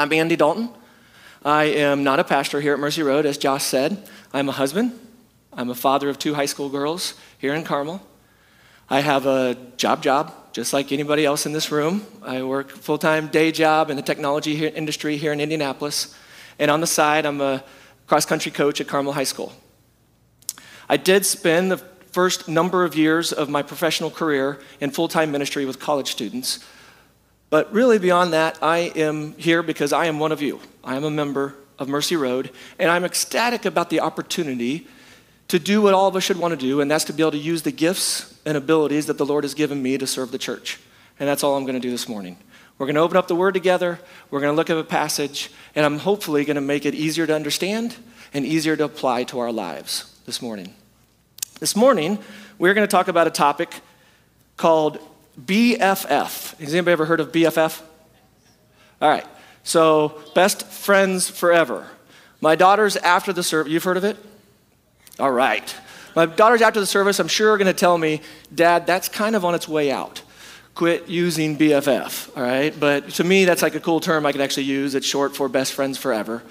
I'm Andy Dalton. I am not a pastor here at Mercy Road, as Josh said. I'm a husband. I'm a father of two high school girls here in Carmel. I have a job job, just like anybody else in this room. I work full-time day job in the technology industry here in Indianapolis. And on the side, I'm a cross-country coach at Carmel High School. I did spend the first number of years of my professional career in full-time ministry with college students. But really, beyond that, I am here because I am one of you. I am a member of Mercy Road, and I'm ecstatic about the opportunity to do what all of us should want to do, and that's to be able to use the gifts and abilities that the Lord has given me to serve the church. And that's all I'm going to do this morning. We're going to open up the Word together, we're going to look at a passage, and I'm hopefully going to make it easier to understand and easier to apply to our lives this morning. This morning, we're going to talk about a topic called BFF. Has anybody ever heard of BFF? All right. So, best friends forever. My daughter's after the service. You've heard of it? All right. My daughter's after the service, I'm sure, are going to tell me, Dad, that's kind of on its way out. Quit using BFF, all right? But to me, that's like a cool term I can actually use. It's short for best friends forever.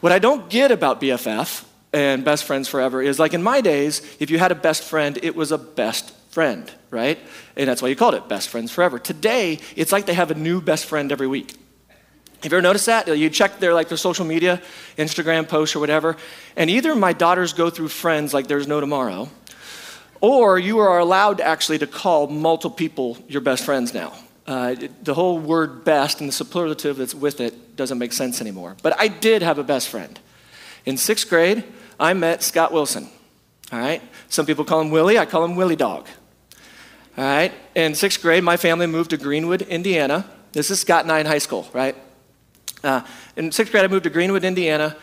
What I don't get about BFF and best friends forever is like in my days, if you had a best friend, it was a best friend, right? And that's why you called it best friends forever. Today, it's like they have a new best friend every week. Have you ever noticed that? You check their like their social media, Instagram posts or whatever, and either my daughters go through friends like there's no tomorrow, or you are allowed actually to call multiple people your best friends now. Uh, the whole word best and the superlative that's with it doesn't make sense anymore. But I did have a best friend. In sixth grade, I met Scott Wilson. All right? Some people call him Willie, I call him Willie Dog. All right? In sixth grade, my family moved to Greenwood, Indiana. This is Scott in high school, right? Uh, in sixth grade, I moved to Greenwood, Indiana,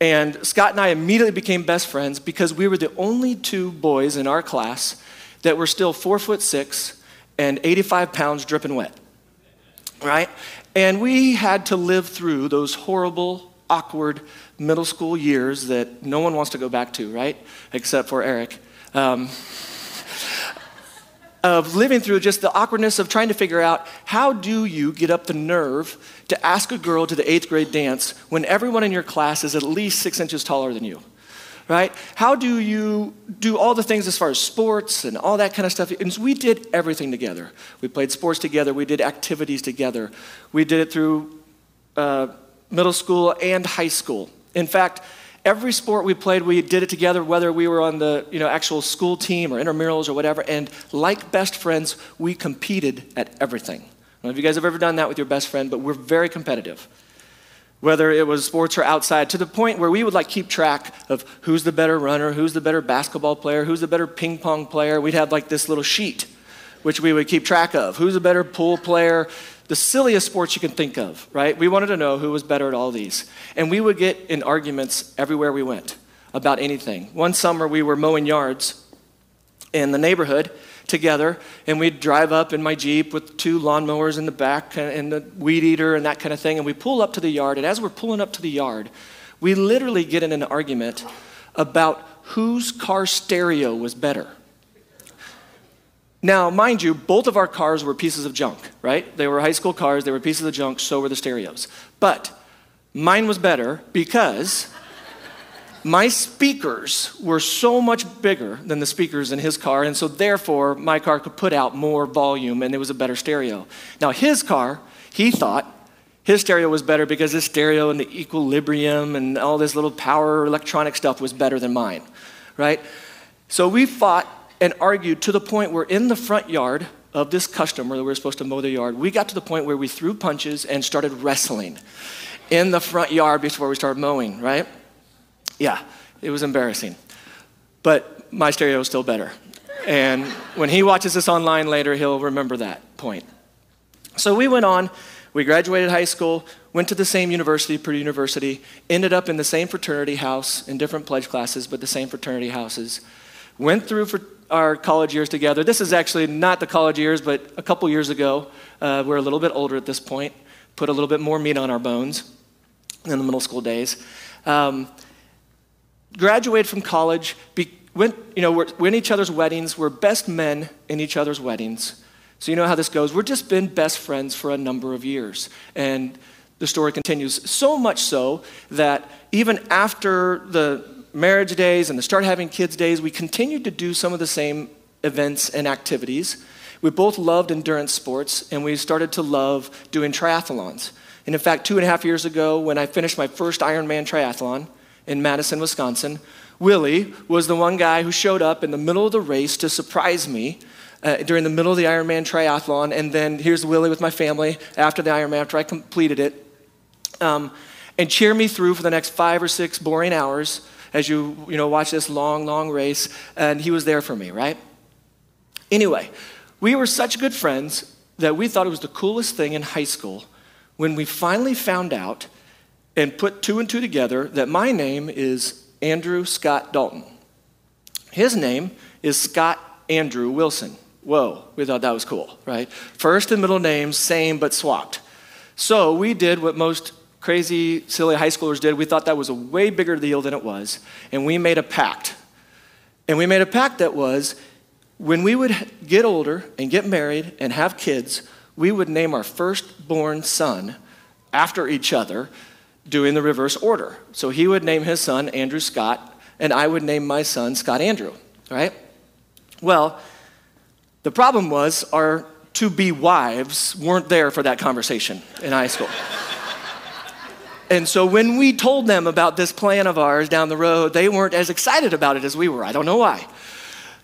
and Scott and I immediately became best friends because we were the only two boys in our class that were still four foot six and 85 pounds dripping wet, right? And we had to live through those horrible, awkward middle school years that no one wants to go back to, right? Except for Eric. Um, of living through just the awkwardness of trying to figure out how do you get up the nerve to ask a girl to the eighth grade dance when everyone in your class is at least six inches taller than you right? How do you do all the things as far as sports and all that kind of stuff? And we did everything together. We played sports together. We did activities together. We did it through uh, middle school and high school. In fact every sport we played, we did it together, whether we were on the you know, actual school team or intramurals or whatever. And like best friends, we competed at everything. I don't know if you guys have ever done that with your best friend, but we're very competitive. Whether it was sports or outside, to the point where we would like keep track of who's the better runner, who's the better basketball player, who's the better ping pong player. We'd have like this little sheet which we would keep track of. Who's a better pool player? The silliest sports you can think of, right? We wanted to know who was better at all these. And we would get in arguments everywhere we went about anything. One summer, we were mowing yards in the neighborhood together, and we'd drive up in my Jeep with two lawnmowers in the back and the weed eater and that kind of thing, and we pull up to the yard. And as we're pulling up to the yard, we literally get in an argument about whose car stereo was better. Now, mind you, both of our cars were pieces of junk, right? They were high school cars, they were pieces of junk, so were the stereos. But mine was better because my speakers were so much bigger than the speakers in his car, and so therefore my car could put out more volume and it was a better stereo. Now, his car, he thought his stereo was better because his stereo and the equilibrium and all this little power electronic stuff was better than mine, right? So we fought and argued to the point where in the front yard of this customer that we were supposed to mow the yard, we got to the point where we threw punches and started wrestling in the front yard before we started mowing, right? Yeah, it was embarrassing. But my stereo is still better. And when he watches this online later, he'll remember that point. So we went on, we graduated high school, went to the same university, Purdue University, ended up in the same fraternity house, in different pledge classes, but the same fraternity houses. Went through for our college years together. This is actually not the college years, but a couple years ago. Uh, we're a little bit older at this point, put a little bit more meat on our bones in the middle school days. Um, graduated from college, be, went, you know, we're, we're in each other's weddings, we're best men in each other's weddings. So you know how this goes. We've just been best friends for a number of years. And the story continues. So much so that even after the marriage days and the start having kids days, we continued to do some of the same events and activities. We both loved endurance sports, and we started to love doing triathlons. And in fact, two and a half years ago, when I finished my first Ironman triathlon in Madison, Wisconsin, Willie was the one guy who showed up in the middle of the race to surprise me uh, during the middle of the Ironman triathlon. And then here's Willie with my family after the Ironman, after I completed it, um, and cheer me through for the next five or six boring hours as you, you know, watch this long, long race. And he was there for me, right? Anyway, we were such good friends that we thought it was the coolest thing in high school when we finally found out and put two and two together that my name is Andrew Scott Dalton. His name is Scott Andrew Wilson. Whoa, we thought that was cool, right? First and middle names, same but swapped. So we did what most crazy, silly high schoolers did. We thought that was a way bigger deal than it was, and we made a pact. And we made a pact that was when we would get older and get married and have kids, we would name our firstborn son after each other, doing the reverse order. So he would name his son Andrew Scott, and I would name my son Scott Andrew, right? Well, the problem was our to be wives weren't there for that conversation in high school. And so when we told them about this plan of ours down the road, they weren't as excited about it as we were. I don't know why.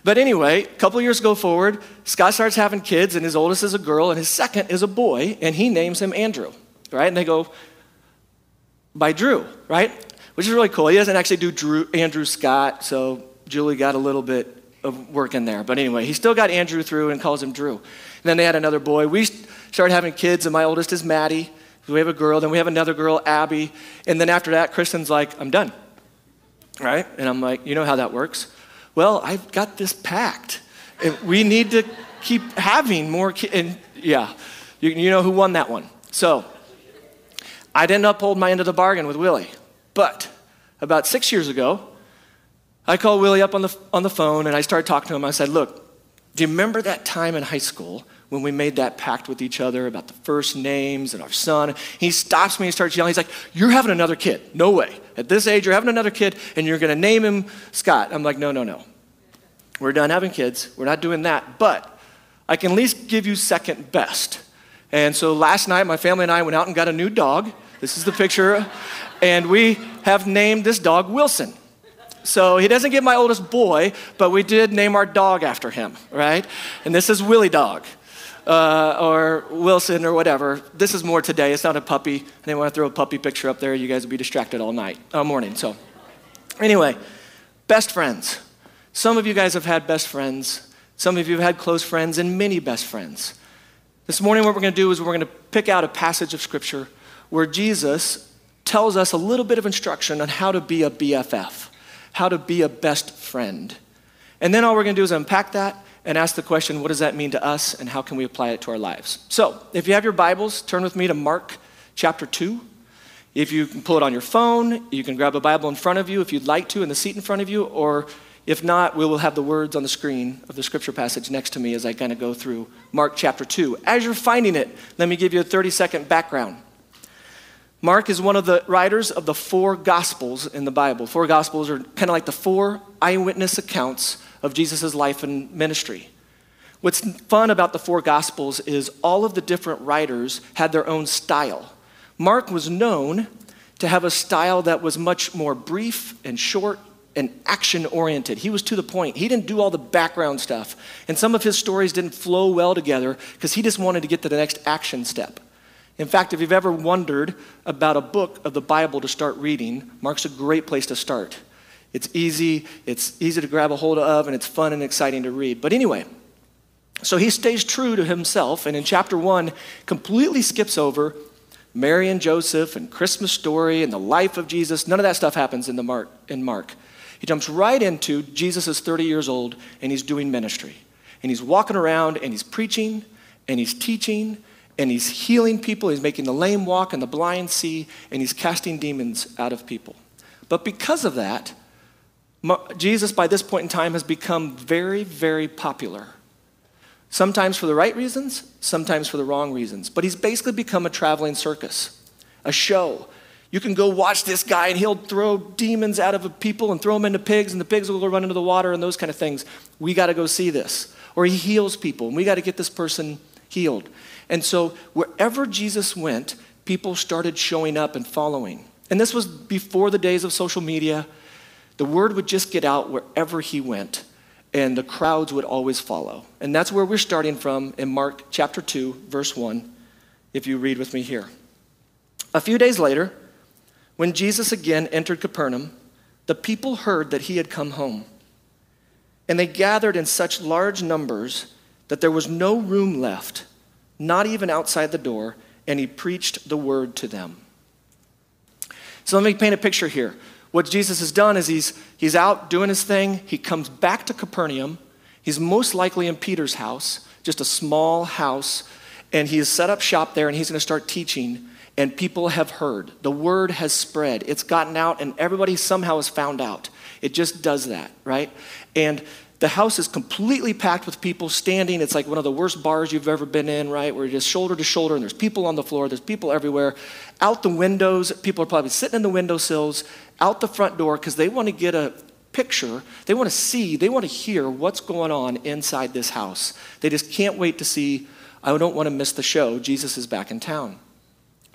But anyway, a couple years go forward, Scott starts having kids, and his oldest is a girl, and his second is a boy, and he names him Andrew, right? And they go by Drew, right? Which is really cool. He doesn't actually do Drew, Andrew Scott, so Julie got a little bit of work in there. But anyway, he still got Andrew through and calls him Drew. And then they had another boy. We started having kids, and my oldest is Maddie. We have a girl, then we have another girl, Abby. And then after that, Kristen's like, I'm done, right? And I'm like, you know how that works? Well, I've got this pact. we need to keep having more kids. And yeah, you, you know who won that one. So I didn't uphold my end of the bargain with Willie. But about six years ago, I called Willie up on the, on the phone and I started talking to him. I said, Look, do you remember that time in high school when we made that pact with each other about the first names and our son? He stops me and starts yelling. He's like, You're having another kid. No way. At this age, you're having another kid and you're going to name him Scott. I'm like, No, no, no. We're done having kids. We're not doing that. But I can at least give you second best. And so last night, my family and I went out and got a new dog. This is the picture. And we have named this dog Wilson. So he doesn't get my oldest boy, but we did name our dog after him, right? And this is Willie Dog. Uh, or Wilson or whatever. This is more today. It's not a puppy. I didn't want to throw a puppy picture up there. You guys would be distracted all night, all morning. So, anyway, best friends. Some of you guys have had best friends. Some of you have had close friends and many best friends. This morning, what we're going to do is we're going to pick out a passage of Scripture where Jesus tells us a little bit of instruction on how to be a BFF, how to be a best friend. And then all we're going to do is unpack that and ask the question what does that mean to us and how can we apply it to our lives? So, if you have your Bibles, turn with me to Mark chapter 2. If you can pull it on your phone, you can grab a Bible in front of you if you'd like to in the seat in front of you, or if not, we will have the words on the screen of the scripture passage next to me as I kind of go through Mark chapter 2. As you're finding it, let me give you a 30 second background. Mark is one of the writers of the four gospels in the Bible. Four gospels are kind of like the four eyewitness accounts of Jesus' life and ministry. What's fun about the four gospels is all of the different writers had their own style. Mark was known to have a style that was much more brief and short and action oriented. He was to the point. He didn't do all the background stuff. And some of his stories didn't flow well together because he just wanted to get to the next action step. In fact, if you've ever wondered about a book of the Bible to start reading, Mark's a great place to start. It's easy, it's easy to grab a hold of, and it's fun and exciting to read. But anyway, so he stays true to himself, and in chapter one, completely skips over Mary and Joseph and Christmas story and the life of Jesus. None of that stuff happens in, the Mark, in Mark. He jumps right into Jesus is 30 years old and he's doing ministry. And he's walking around and he's preaching and he's teaching and he's healing people. He's making the lame walk and the blind see and he's casting demons out of people. But because of that, Jesus, by this point in time, has become very, very popular. Sometimes for the right reasons, sometimes for the wrong reasons. But he's basically become a traveling circus. a show. You can go watch this guy and he'll throw demons out of people and throw them into pigs, and the pigs will go run into the water and those kind of things. We got to go see this. Or he heals people, and we got to get this person healed. And so wherever Jesus went, people started showing up and following. And this was before the days of social media. The word would just get out wherever he went, and the crowds would always follow. And that's where we're starting from in Mark chapter 2, verse 1, if you read with me here. A few days later, when Jesus again entered Capernaum, the people heard that he had come home. And they gathered in such large numbers that there was no room left, not even outside the door, and he preached the word to them. So let me paint a picture here. What Jesus has done is he's, he's out doing his thing. He comes back to Capernaum. He's most likely in Peter's house, just a small house, and he has set up shop there and he's going to start teaching and people have heard. The word has spread. It's gotten out, and everybody somehow has found out. It just does that, right? And the house is completely packed with people standing. It's like one of the worst bars you've ever been in, right? Where you're just shoulder to shoulder, and there's people on the floor, there's people everywhere. Out the windows, people are probably sitting in the windowsills, out the front door, because they want to get a picture. They want to see, they want to hear what's going on inside this house. They just can't wait to see. I don't want to miss the show. Jesus is back in town.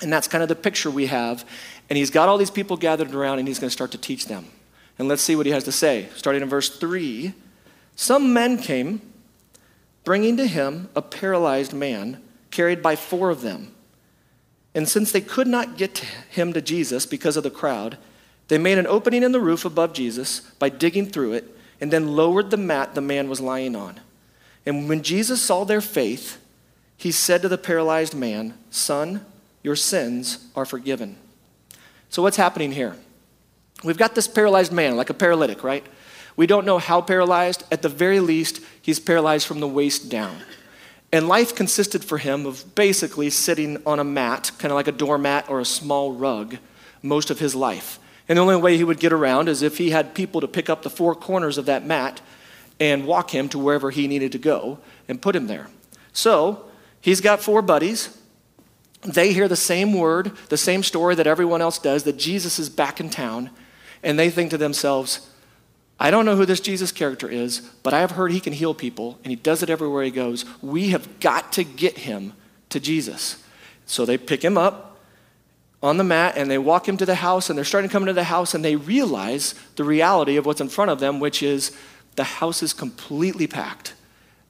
And that's kind of the picture we have. And he's got all these people gathered around and he's going to start to teach them. And let's see what he has to say. Starting in verse 3 Some men came, bringing to him a paralyzed man, carried by four of them. And since they could not get him to Jesus because of the crowd, they made an opening in the roof above Jesus by digging through it and then lowered the mat the man was lying on. And when Jesus saw their faith, he said to the paralyzed man, Son, your sins are forgiven. So, what's happening here? We've got this paralyzed man, like a paralytic, right? We don't know how paralyzed. At the very least, he's paralyzed from the waist down. And life consisted for him of basically sitting on a mat, kind of like a doormat or a small rug, most of his life. And the only way he would get around is if he had people to pick up the four corners of that mat and walk him to wherever he needed to go and put him there. So he's got four buddies they hear the same word, the same story that everyone else does, that Jesus is back in town, and they think to themselves, I don't know who this Jesus character is, but I have heard he can heal people, and he does it everywhere he goes. We have got to get him to Jesus. So they pick him up on the mat and they walk him to the house, and they're starting to come into the house, and they realize the reality of what's in front of them, which is the house is completely packed.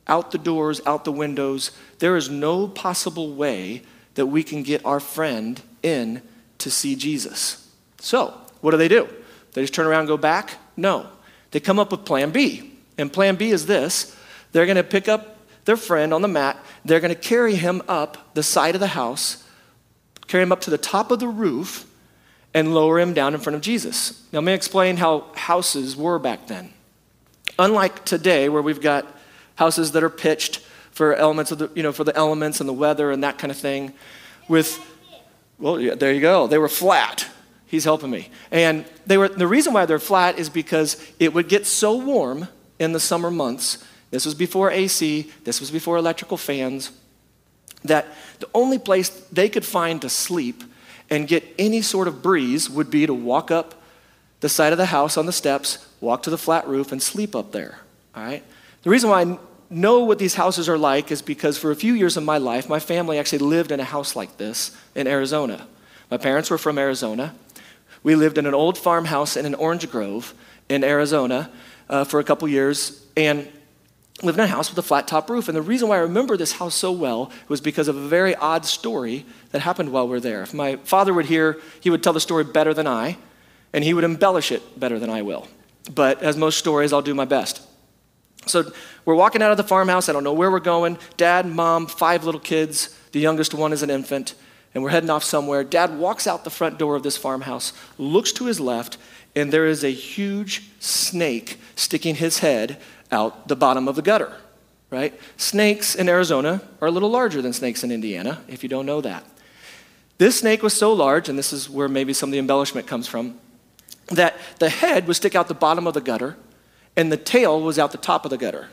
Out the doors, out the windows. There is no possible way that we can get our friend in to see Jesus. So, what do they do? They just turn around and go back? No. They come up with plan B. And plan B is this they're going to pick up their friend on the mat, they're going to carry him up the side of the house, carry him up to the top of the roof, and lower him down in front of Jesus. Now, let me explain how houses were back then. Unlike today, where we've got houses that are pitched for elements of the, you know, for the elements and the weather and that kind of thing. With, well, yeah, there you go. They were flat. He's helping me. And they were, the reason why they're flat is because it would get so warm in the summer months. This was before AC, this was before electrical fans, that the only place they could find to sleep and get any sort of breeze would be to walk up the side of the house on the steps, walk to the flat roof, and sleep up there. All right? The reason why I know what these houses are like is because for a few years of my life, my family actually lived in a house like this in Arizona. My parents were from Arizona. We lived in an old farmhouse in an orange grove in Arizona uh, for a couple years and lived in a house with a flat top roof. And the reason why I remember this house so well was because of a very odd story that happened while we were there. If my father would hear, he would tell the story better than I, and he would embellish it better than I will. But as most stories, I'll do my best. So we're walking out of the farmhouse. I don't know where we're going. Dad, mom, five little kids. The youngest one is an infant. And we're heading off somewhere. Dad walks out the front door of this farmhouse, looks to his left, and there is a huge snake sticking his head out the bottom of the gutter, right? Snakes in Arizona are a little larger than snakes in Indiana, if you don't know that. This snake was so large, and this is where maybe some of the embellishment comes from, that the head would stick out the bottom of the gutter and the tail was out the top of the gutter,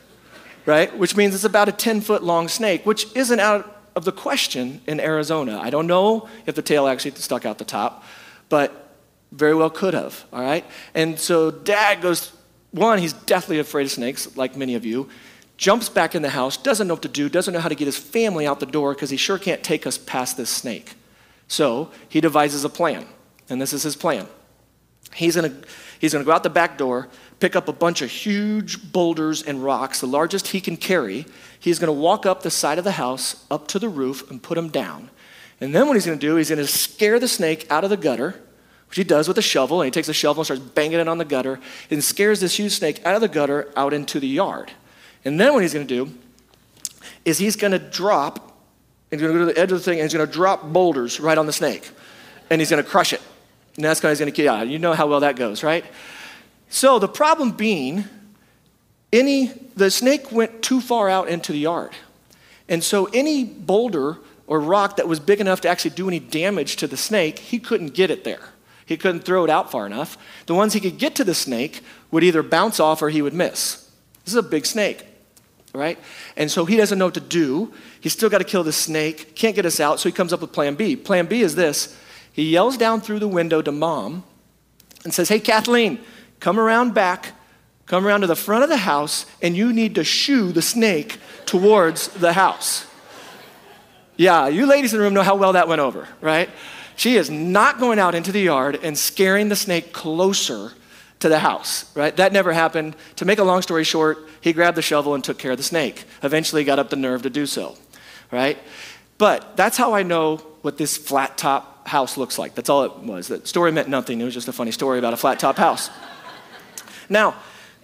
right? Which means it's about a 10 foot long snake, which isn't out of the question in Arizona. I don't know if the tail actually stuck out the top, but very well could have, all right? And so dad goes, one, he's deathly afraid of snakes, like many of you, jumps back in the house, doesn't know what to do, doesn't know how to get his family out the door because he sure can't take us past this snake. So he devises a plan, and this is his plan. He's gonna, he's gonna go out the back door, pick up a bunch of huge boulders and rocks, the largest he can carry. He's gonna walk up the side of the house, up to the roof, and put them down. And then what he's gonna do, he's gonna scare the snake out of the gutter, which he does with a shovel, and he takes a shovel and starts banging it on the gutter, and scares this huge snake out of the gutter out into the yard. And then what he's gonna do is he's gonna drop He's going to go to the edge of the thing and he's going to drop boulders right on the snake. And he's going to crush it. And that's how he's going to kill it. You know how well that goes, right? So the problem being, any the snake went too far out into the yard. And so any boulder or rock that was big enough to actually do any damage to the snake, he couldn't get it there. He couldn't throw it out far enough. The ones he could get to the snake would either bounce off or he would miss. This is a big snake right? And so he doesn't know what to do. He's still got to kill the snake, can't get us out, so he comes up with plan B. Plan B is this he yells down through the window to mom and says, Hey, Kathleen, come around back, come around to the front of the house, and you need to shoo the snake towards the house. Yeah, you ladies in the room know how well that went over, right? She is not going out into the yard and scaring the snake closer to the house, right? That never happened. To make a long story short, he grabbed the shovel and took care of the snake. Eventually, got up the nerve to do so, right? But that's how I know what this flat top house looks like. That's all it was. The story meant nothing. It was just a funny story about a flat top house. now,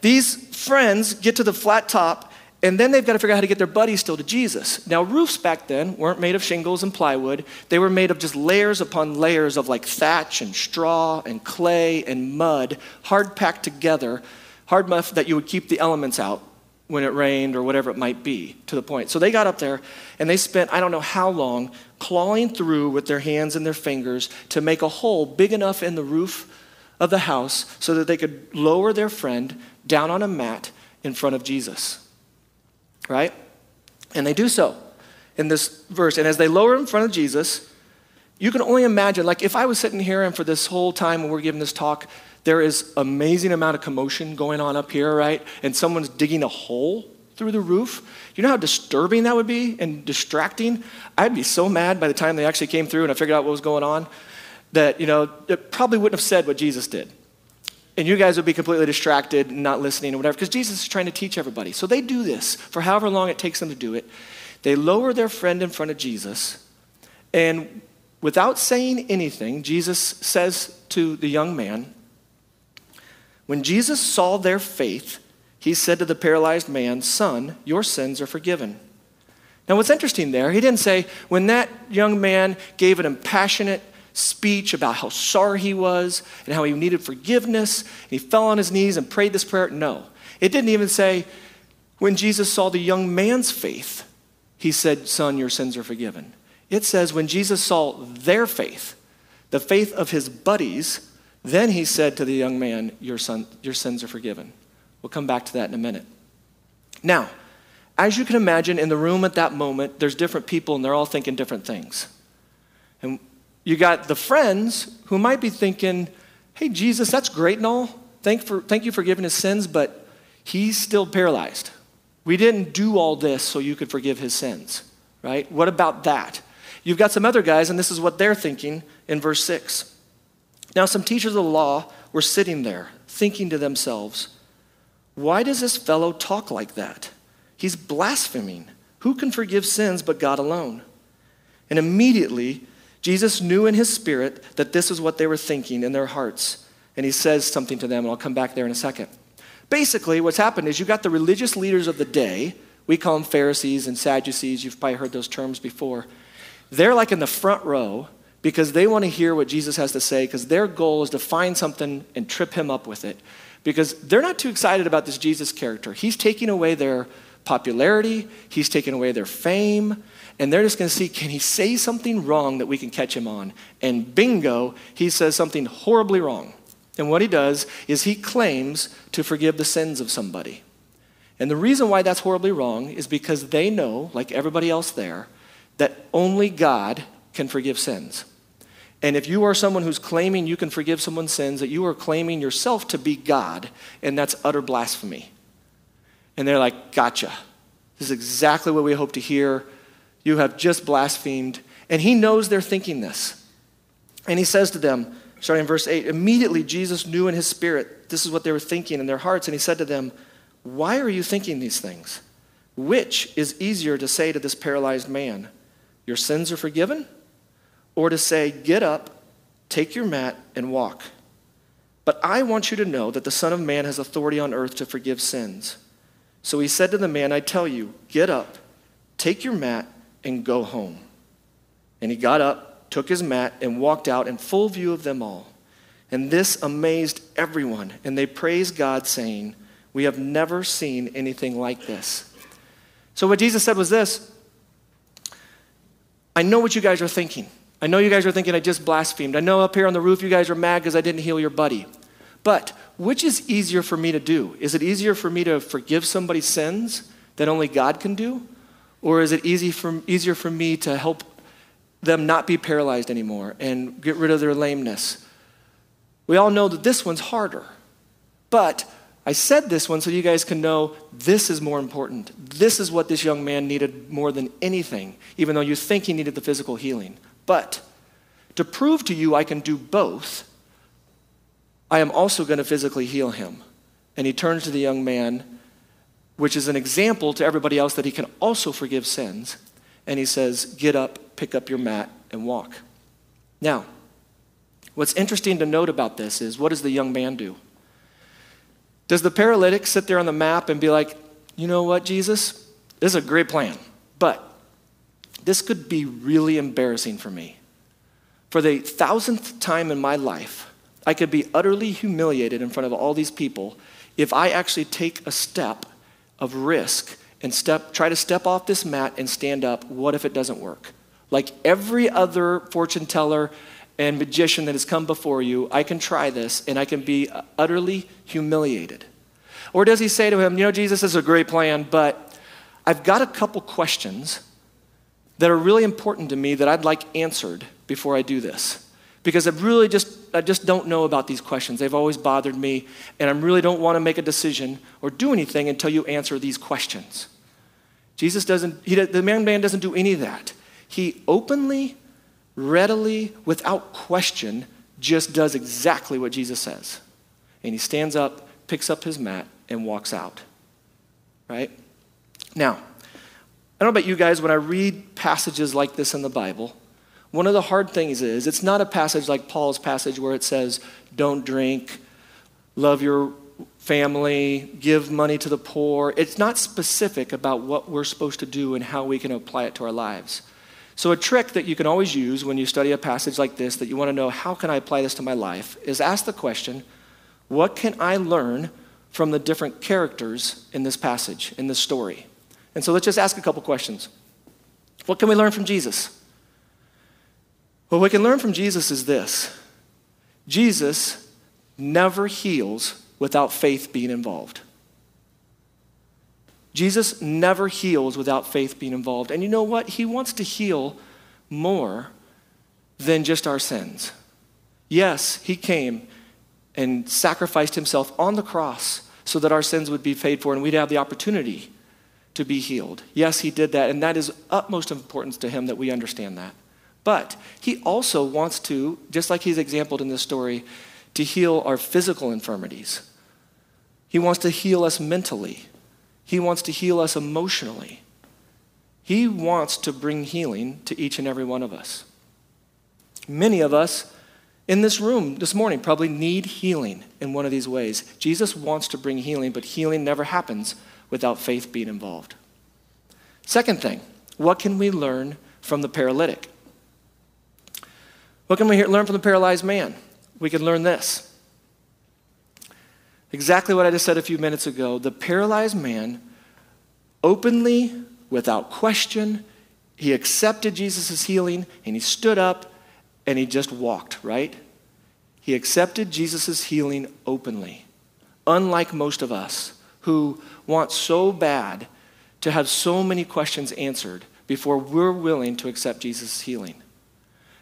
these friends get to the flat top and then they've got to figure out how to get their buddies still to Jesus. Now, roofs back then weren't made of shingles and plywood. They were made of just layers upon layers of like thatch and straw and clay and mud, hard packed together, hard enough that you would keep the elements out when it rained or whatever it might be to the point. So they got up there and they spent I don't know how long clawing through with their hands and their fingers to make a hole big enough in the roof of the house so that they could lower their friend down on a mat in front of Jesus right? And they do so in this verse. And as they lower in front of Jesus, you can only imagine, like if I was sitting here and for this whole time when we're giving this talk, there is amazing amount of commotion going on up here, right? And someone's digging a hole through the roof. You know how disturbing that would be and distracting? I'd be so mad by the time they actually came through and I figured out what was going on that, you know, it probably wouldn't have said what Jesus did and you guys would be completely distracted and not listening or whatever because Jesus is trying to teach everybody. So they do this for however long it takes them to do it. They lower their friend in front of Jesus, and without saying anything, Jesus says to the young man, When Jesus saw their faith, he said to the paralyzed man, Son, your sins are forgiven. Now, what's interesting there, he didn't say, when that young man gave an impassionate, speech about how sorry he was and how he needed forgiveness. And he fell on his knees and prayed this prayer. No. It didn't even say, when Jesus saw the young man's faith, he said, Son, your sins are forgiven. It says, when Jesus saw their faith, the faith of his buddies, then he said to the young man, Your, son, your sins are forgiven. We'll come back to that in a minute. Now, as you can imagine, in the room at that moment, there's different people and they're all thinking different things. And you got the friends who might be thinking, hey, Jesus, that's great and all. Thank, for, thank you for giving his sins, but he's still paralyzed. We didn't do all this so you could forgive his sins, right? What about that? You've got some other guys, and this is what they're thinking in verse 6. Now, some teachers of the law were sitting there, thinking to themselves, Why does this fellow talk like that? He's blaspheming. Who can forgive sins but God alone? And immediately, Jesus knew in his spirit that this is what they were thinking in their hearts. And he says something to them, and I'll come back there in a second. Basically, what's happened is you got the religious leaders of the day. We call them Pharisees and Sadducees. You've probably heard those terms before. They're like in the front row because they want to hear what Jesus has to say because their goal is to find something and trip him up with it. Because they're not too excited about this Jesus character. He's taking away their popularity, he's taking away their fame, and they're just going to see can he say something wrong that we can catch him on? And bingo, he says something horribly wrong. And what he does is he claims to forgive the sins of somebody. And the reason why that's horribly wrong is because they know, like everybody else there, that only God can forgive sins. And if you are someone who's claiming you can forgive someone's sins, that you are claiming yourself to be God, and that's utter blasphemy. And they're like, gotcha. This is exactly what we hope to hear. You have just blasphemed. And he knows they're thinking this. And he says to them, starting in verse 8, immediately Jesus knew in his spirit this is what they were thinking in their hearts. And he said to them, Why are you thinking these things? Which is easier to say to this paralyzed man, Your sins are forgiven? Or to say, Get up, take your mat, and walk? But I want you to know that the Son of Man has authority on earth to forgive sins. So he said to the man, I tell you, get up, take your mat, and go home. And he got up, took his mat, and walked out in full view of them all. And this amazed everyone, and they praised God, saying, We have never seen anything like this. So, what Jesus said was this I know what you guys are thinking. I know you guys are thinking I just blasphemed. I know up here on the roof you guys are mad because I didn't heal your buddy. But which is easier for me to do? Is it easier for me to forgive somebody's sins that only God can do? Or is it easy for, easier for me to help them not be paralyzed anymore and get rid of their lameness? We all know that this one's harder. But I said this one so you guys can know this is more important. This is what this young man needed more than anything, even though you think he needed the physical healing. But to prove to you I can do both, I am also going to physically heal him. And he turns to the young man, which is an example to everybody else that he can also forgive sins. And he says, Get up, pick up your mat, and walk. Now, what's interesting to note about this is what does the young man do? Does the paralytic sit there on the map and be like, you know what, Jesus? This is a great plan, but this could be really embarrassing for me. For the thousandth time in my life, I could be utterly humiliated in front of all these people if I actually take a step of risk and step, try to step off this mat and stand up. What if it doesn't work? Like every other fortune teller and magician that has come before you, I can try this and I can be utterly humiliated. Or does he say to him, You know, Jesus is a great plan, but I've got a couple questions that are really important to me that I'd like answered before I do this. Because I really just, I just don't know about these questions. They've always bothered me, and I really don't want to make a decision or do anything until you answer these questions. Jesus doesn't, he, the man man doesn't do any of that. He openly readily, without question, just does exactly what Jesus says. And he stands up, picks up his mat, and walks out. Right? Now, I don't know about you guys, when I read passages like this in the Bible, one of the hard things is it's not a passage like Paul's passage where it says, don't drink, love your family, give money to the poor. It's not specific about what we're supposed to do and how we can apply it to our lives. So, a trick that you can always use when you study a passage like this that you want to know, how can I apply this to my life, is ask the question, what can I learn from the different characters in this passage, in this story? And so let's just ask a couple questions. What can we learn from Jesus? What we can learn from Jesus is this Jesus never heals without faith being involved. Jesus never heals without faith being involved. And you know what? He wants to heal more than just our sins. Yes, He came and sacrificed Himself on the cross so that our sins would be paid for and we'd have the opportunity to be healed. Yes, He did that, and that is utmost importance to Him that we understand that. But He also wants to, just like He's exampled in this story, to heal our physical infirmities. He wants to heal us mentally. He wants to heal us emotionally. He wants to bring healing to each and every one of us. Many of us in this room this morning probably need healing in one of these ways. Jesus wants to bring healing, but healing never happens without faith being involved. Second thing, what can we learn from the paralytic? What can we learn from the paralyzed man? We can learn this Exactly what I just said a few minutes ago. The paralyzed man openly, without question, he accepted Jesus' healing and he stood up and he just walked, right? He accepted Jesus' healing openly, unlike most of us who want so bad to have so many questions answered before we're willing to accept Jesus' healing.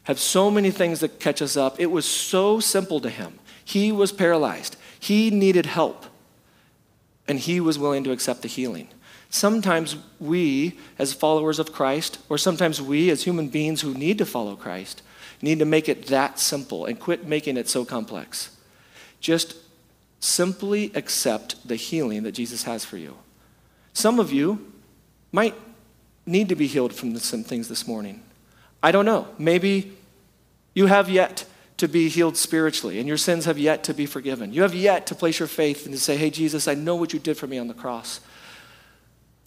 Have so many things that catch us up. It was so simple to him. He was paralyzed, he needed help, and he was willing to accept the healing. Sometimes we, as followers of Christ, or sometimes we, as human beings who need to follow Christ, need to make it that simple and quit making it so complex. Just simply accept the healing that Jesus has for you. Some of you might need to be healed from some things this morning. I don't know. Maybe you have yet to be healed spiritually and your sins have yet to be forgiven. You have yet to place your faith and to say, Hey, Jesus, I know what you did for me on the cross.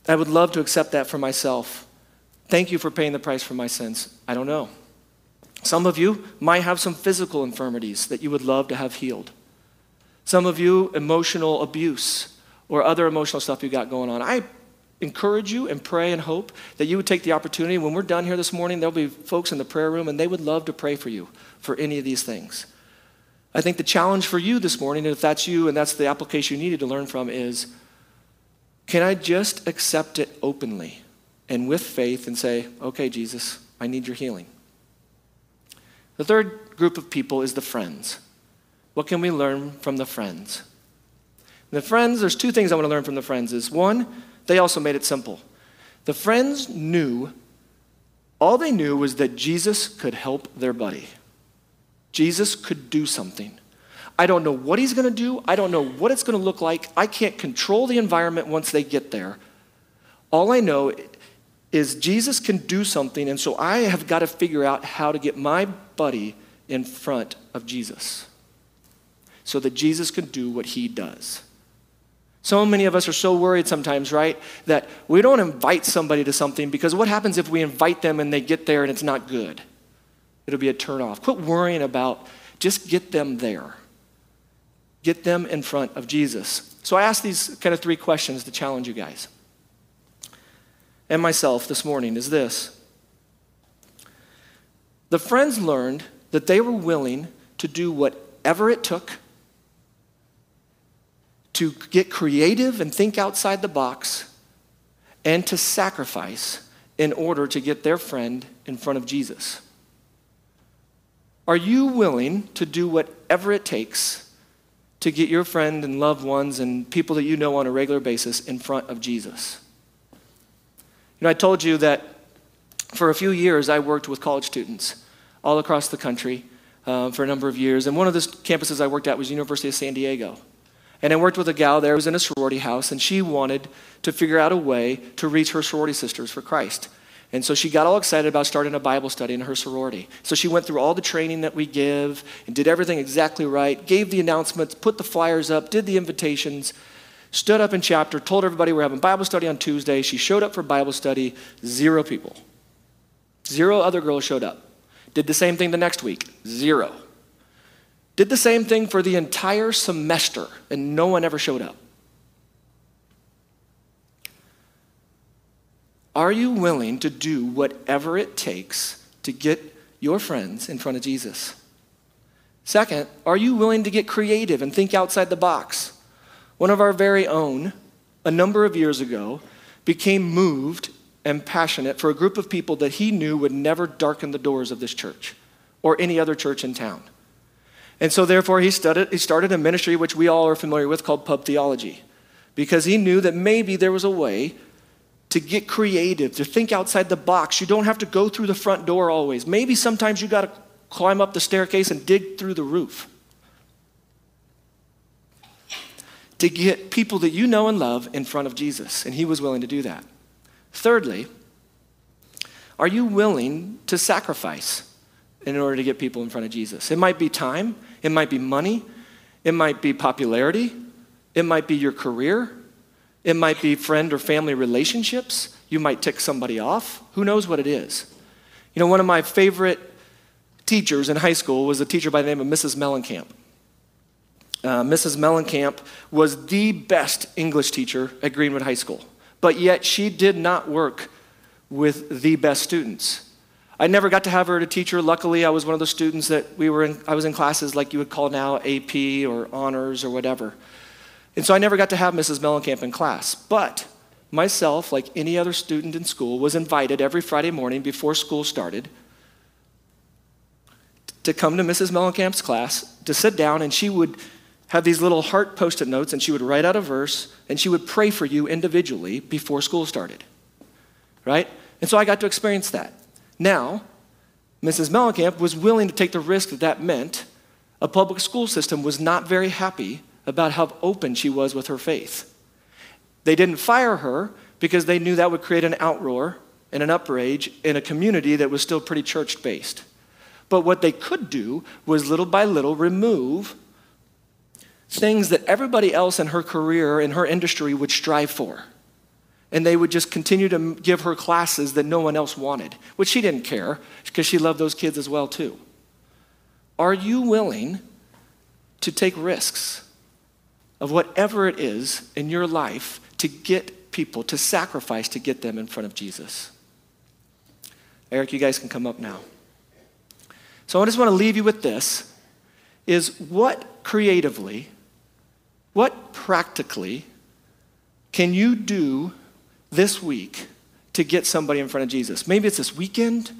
I would love to accept that for myself. Thank you for paying the price for my sins. I don't know. Some of you might have some physical infirmities that you would love to have healed. Some of you, emotional abuse or other emotional stuff you got going on. I encourage you and pray and hope that you would take the opportunity. When we're done here this morning, there'll be folks in the prayer room and they would love to pray for you for any of these things. I think the challenge for you this morning, if that's you and that's the application you needed to learn from, is can I just accept it openly and with faith and say, okay, Jesus, I need your healing? The third group of people is the friends. What can we learn from the friends? the friends, there's two things I want to learn from the friends is one, they also made it simple. The friends knew all they knew was that Jesus could help their buddy. Jesus could do something. I don't know what he's going to do. I don't know what it's going to look like. I can't control the environment once they get there. All I know is Jesus can do something, and so I have got to figure out how to get my buddy in front of Jesus so that Jesus can do what he does. So many of us are so worried sometimes, right? That we don't invite somebody to something because what happens if we invite them and they get there and it's not good? It'll be a turnoff. Quit worrying about, just get them there. Get them in front of Jesus. So I asked these kind of three questions to challenge you guys and myself this morning is this. The friends learned that they were willing to do whatever it took to get creative and think outside the box and to sacrifice in order to get their friend in front of Jesus. Are you willing to do whatever it takes to get your friend and loved ones and people that you know on a regular basis in front of Jesus. You know, I told you that for a few years I worked with college students all across the country uh, for a number of years. And one of the campuses I worked at was University of San Diego. And I worked with a gal there who was in a sorority house, and she wanted to figure out a way to reach her sorority sisters for Christ. And so she got all excited about starting a Bible study in her sorority. So she went through all the training that we give and did everything exactly right, gave the announcements, put the flyers up, did the invitations, stood up in chapter, told everybody we're having Bible study on Tuesday. She showed up for Bible study, zero people. Zero other girls showed up. Did the same thing the next week, zero. Did the same thing for the entire semester, and no one ever showed up. Are you willing to do whatever it takes to get your friends in front of Jesus? Second, are you willing to get creative and think outside the box? One of our very own, a number of years ago, became moved and passionate for a group of people that he knew would never darken the doors of this church or any other church in town. And so, therefore, he, studied, he started a ministry which we all are familiar with called Pub Theology because he knew that maybe there was a way to get creative, to think outside the box. You don't have to go through the front door always. Maybe sometimes you got to climb up the staircase and dig through the roof. To get people that you know and love in front of Jesus, and he was willing to do that. Thirdly, are you willing to sacrifice in order to get people in front of Jesus? It might be time, it might be money, it might be popularity, it might be your career, it might be friend or family relationships. You might tick somebody off. Who knows what it is? You know, one of my favorite teachers in high school was a teacher by the name of Mrs. Mellencamp. Uh, Mrs. Mellencamp was the best English teacher at Greenwood High School, but yet she did not work with the best students. I never got to have her to teacher. Luckily, I was one of those students that we were in, I was in classes like you would call now AP or honors or whatever. And so I never got to have Mrs. Mellencamp in class. But myself, like any other student in school, was invited every Friday morning before school started to come to Mrs. Mellencamp's class, to sit down, and she would have these little heart post it notes, and she would write out a verse, and she would pray for you individually before school started. Right? And so I got to experience that. Now, Mrs. Mellencamp was willing to take the risk that that meant a public school system was not very happy about how open she was with her faith. They didn't fire her because they knew that would create an outroar and an outrage in a community that was still pretty church based. But what they could do was little by little remove things that everybody else in her career, in her industry, would strive for. And they would just continue to give her classes that no one else wanted, which she didn't care because she loved those kids as well, too. Are you willing to take risks of whatever it is in your life to get people, to sacrifice to get them in front of Jesus? Eric, you guys can come up now. So I just want to leave you with this is what creatively, what practically can you do this week to get somebody in front of Jesus? Maybe it's this weekend,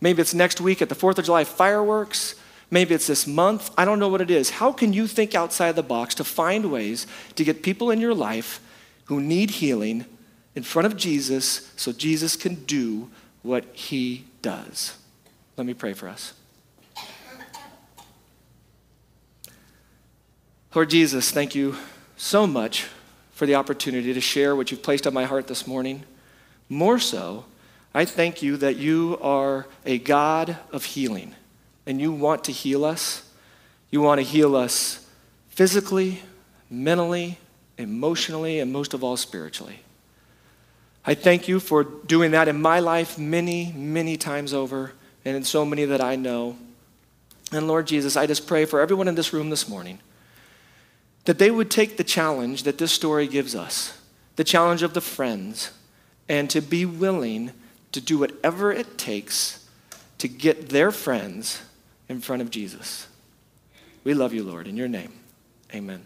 maybe it's next week at the 4th of July fireworks, maybe it's this month. I don't know what it is. How can you think outside the box to find ways to get people in your life who need healing in front of Jesus so Jesus can do what he does? Let me pray for us. Lord Jesus, thank you so much for the opportunity to share what you've placed on my heart this morning. More so, I thank you that you are a God of healing and you want to heal us. You want to heal us physically, mentally, emotionally, and most of all, spiritually. I thank you for doing that in my life many, many times over and in so many that I know. And Lord Jesus, I just pray for everyone in this room this morning that they would take the challenge that this story gives us, the challenge of the friends, and to be willing to do whatever it takes to get their friends in front of Jesus. We love you, Lord. In your name, amen.